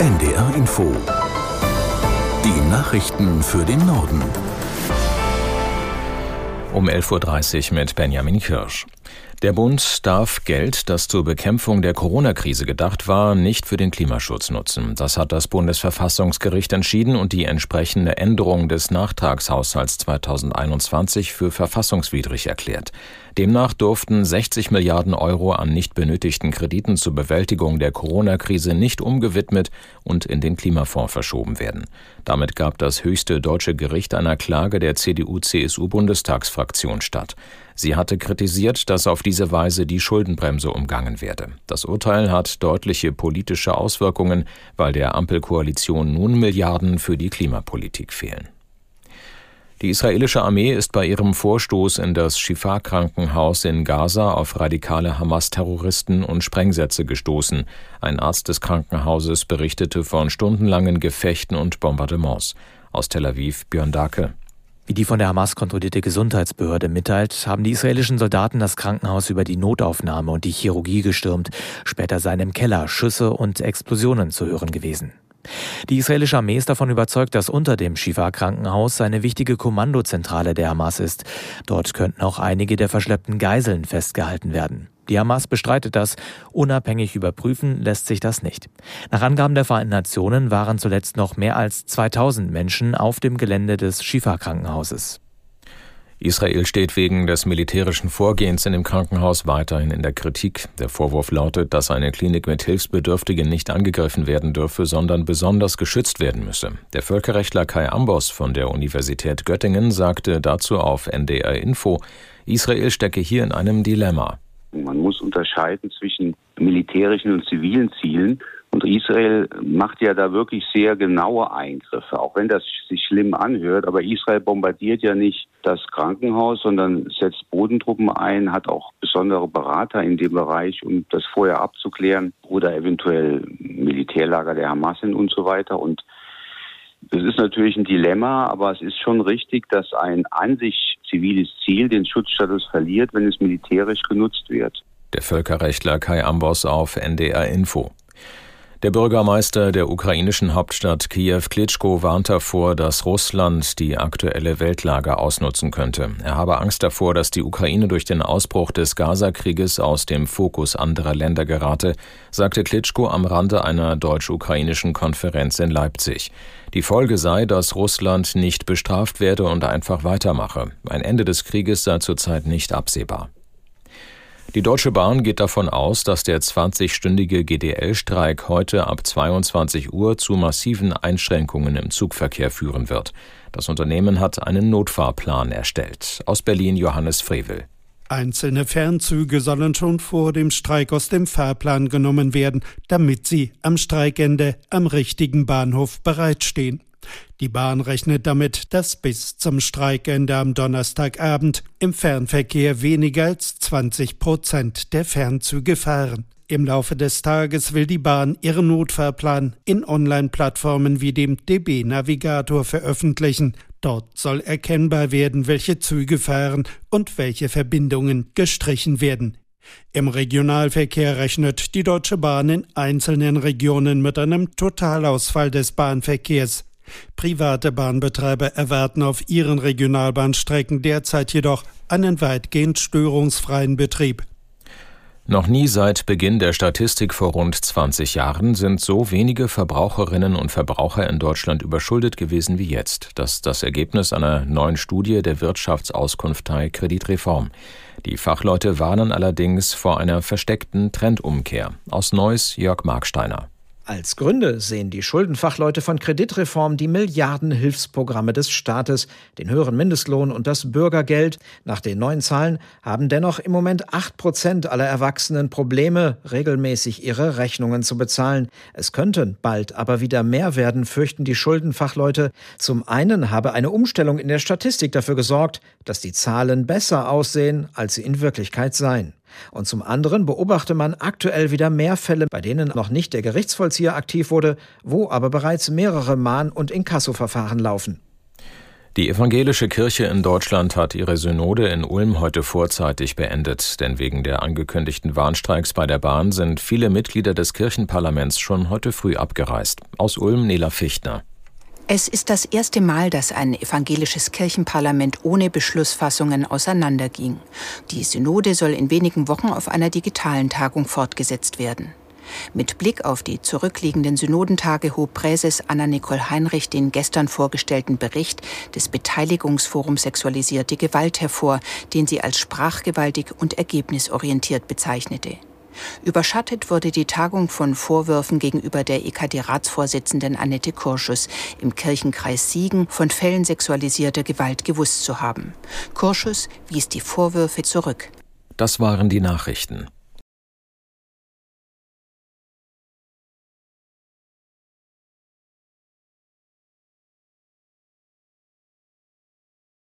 NDR Info. Die Nachrichten für den Norden. Um 11.30 Uhr mit Benjamin Kirsch. Der Bund darf Geld, das zur Bekämpfung der Corona-Krise gedacht war, nicht für den Klimaschutz nutzen. Das hat das Bundesverfassungsgericht entschieden und die entsprechende Änderung des Nachtragshaushalts 2021 für verfassungswidrig erklärt. Demnach durften 60 Milliarden Euro an nicht benötigten Krediten zur Bewältigung der Corona-Krise nicht umgewidmet und in den Klimafonds verschoben werden. Damit gab das höchste deutsche Gericht einer Klage der CDU-CSU-Bundestagsfraktion statt. Sie hatte kritisiert, dass auf diese Weise die Schuldenbremse umgangen werde. Das Urteil hat deutliche politische Auswirkungen, weil der Ampelkoalition nun Milliarden für die Klimapolitik fehlen. Die israelische Armee ist bei ihrem Vorstoß in das Shifa-Krankenhaus in Gaza auf radikale Hamas-Terroristen und Sprengsätze gestoßen. Ein Arzt des Krankenhauses berichtete von stundenlangen Gefechten und Bombardements. Aus Tel Aviv Björn Dake. Wie die von der Hamas kontrollierte Gesundheitsbehörde mitteilt, haben die israelischen Soldaten das Krankenhaus über die Notaufnahme und die Chirurgie gestürmt. Später seien im Keller Schüsse und Explosionen zu hören gewesen. Die israelische Armee ist davon überzeugt, dass unter dem Shifa-Krankenhaus eine wichtige Kommandozentrale der Hamas ist. Dort könnten auch einige der verschleppten Geiseln festgehalten werden. Die Hamas bestreitet das. Unabhängig überprüfen lässt sich das nicht. Nach Angaben der Vereinten Nationen waren zuletzt noch mehr als 2000 Menschen auf dem Gelände des Shifa-Krankenhauses. Israel steht wegen des militärischen Vorgehens in dem Krankenhaus weiterhin in der Kritik. Der Vorwurf lautet, dass eine Klinik mit Hilfsbedürftigen nicht angegriffen werden dürfe, sondern besonders geschützt werden müsse. Der Völkerrechtler Kai Ambos von der Universität Göttingen sagte dazu auf NDR Info, Israel stecke hier in einem Dilemma. Man muss unterscheiden zwischen militärischen und zivilen Zielen. Und Israel macht ja da wirklich sehr genaue Eingriffe, auch wenn das sich schlimm anhört. Aber Israel bombardiert ja nicht das Krankenhaus, sondern setzt Bodentruppen ein, hat auch besondere Berater in dem Bereich, um das vorher abzuklären oder eventuell Militärlager der Hamas sind und so weiter. Und das ist natürlich ein Dilemma, aber es ist schon richtig, dass ein an sich ziviles Ziel den Schutzstatus verliert, wenn es militärisch genutzt wird. Der Völkerrechtler Kai Ambos auf NDR Info. Der Bürgermeister der ukrainischen Hauptstadt Kiew Klitschko warnt davor, dass Russland die aktuelle Weltlage ausnutzen könnte. Er habe Angst davor, dass die Ukraine durch den Ausbruch des Gaza-Krieges aus dem Fokus anderer Länder gerate, sagte Klitschko am Rande einer deutsch-ukrainischen Konferenz in Leipzig. Die Folge sei, dass Russland nicht bestraft werde und einfach weitermache. Ein Ende des Krieges sei zurzeit nicht absehbar. Die Deutsche Bahn geht davon aus, dass der 20-stündige GDL-Streik heute ab 22 Uhr zu massiven Einschränkungen im Zugverkehr führen wird. Das Unternehmen hat einen Notfahrplan erstellt. Aus Berlin Johannes Frevel. Einzelne Fernzüge sollen schon vor dem Streik aus dem Fahrplan genommen werden, damit sie am Streikende am richtigen Bahnhof bereitstehen. Die Bahn rechnet damit, dass bis zum Streikende am Donnerstagabend im Fernverkehr weniger als 20 Prozent der Fernzüge fahren. Im Laufe des Tages will die Bahn ihren Notfahrplan in Online-Plattformen wie dem DB-Navigator veröffentlichen. Dort soll erkennbar werden, welche Züge fahren und welche Verbindungen gestrichen werden. Im Regionalverkehr rechnet die Deutsche Bahn in einzelnen Regionen mit einem Totalausfall des Bahnverkehrs. Private Bahnbetreiber erwarten auf ihren Regionalbahnstrecken derzeit jedoch einen weitgehend störungsfreien Betrieb. Noch nie seit Beginn der Statistik vor rund 20 Jahren sind so wenige Verbraucherinnen und Verbraucher in Deutschland überschuldet gewesen wie jetzt. Das ist das Ergebnis einer neuen Studie der Wirtschaftsauskunftei Kreditreform. Die Fachleute warnen allerdings vor einer versteckten Trendumkehr. Aus Neuss Jörg Marksteiner. Als Gründe sehen die Schuldenfachleute von Kreditreform die Milliardenhilfsprogramme des Staates, den höheren Mindestlohn und das Bürgergeld. Nach den neuen Zahlen haben dennoch im Moment acht Prozent aller Erwachsenen Probleme, regelmäßig ihre Rechnungen zu bezahlen. Es könnten bald aber wieder mehr werden, fürchten die Schuldenfachleute. Zum einen habe eine Umstellung in der Statistik dafür gesorgt, dass die Zahlen besser aussehen, als sie in Wirklichkeit seien. Und zum anderen beobachte man aktuell wieder mehr Fälle, bei denen noch nicht der Gerichtsvollzieher aktiv wurde, wo aber bereits mehrere Mahn- und Inkassoverfahren laufen. Die evangelische Kirche in Deutschland hat ihre Synode in Ulm heute vorzeitig beendet, denn wegen der angekündigten Warnstreiks bei der Bahn sind viele Mitglieder des Kirchenparlaments schon heute früh abgereist. Aus Ulm Nela Fichtner. Es ist das erste Mal, dass ein evangelisches Kirchenparlament ohne Beschlussfassungen auseinanderging. Die Synode soll in wenigen Wochen auf einer digitalen Tagung fortgesetzt werden. Mit Blick auf die zurückliegenden Synodentage hob Präses Anna-Nicole Heinrich den gestern vorgestellten Bericht des Beteiligungsforums Sexualisierte Gewalt hervor, den sie als sprachgewaltig und ergebnisorientiert bezeichnete. Überschattet wurde die Tagung von Vorwürfen gegenüber der EKD-Ratsvorsitzenden Annette Kurschus, im Kirchenkreis Siegen von Fällen sexualisierter Gewalt gewusst zu haben. Kurschus wies die Vorwürfe zurück. Das waren die Nachrichten.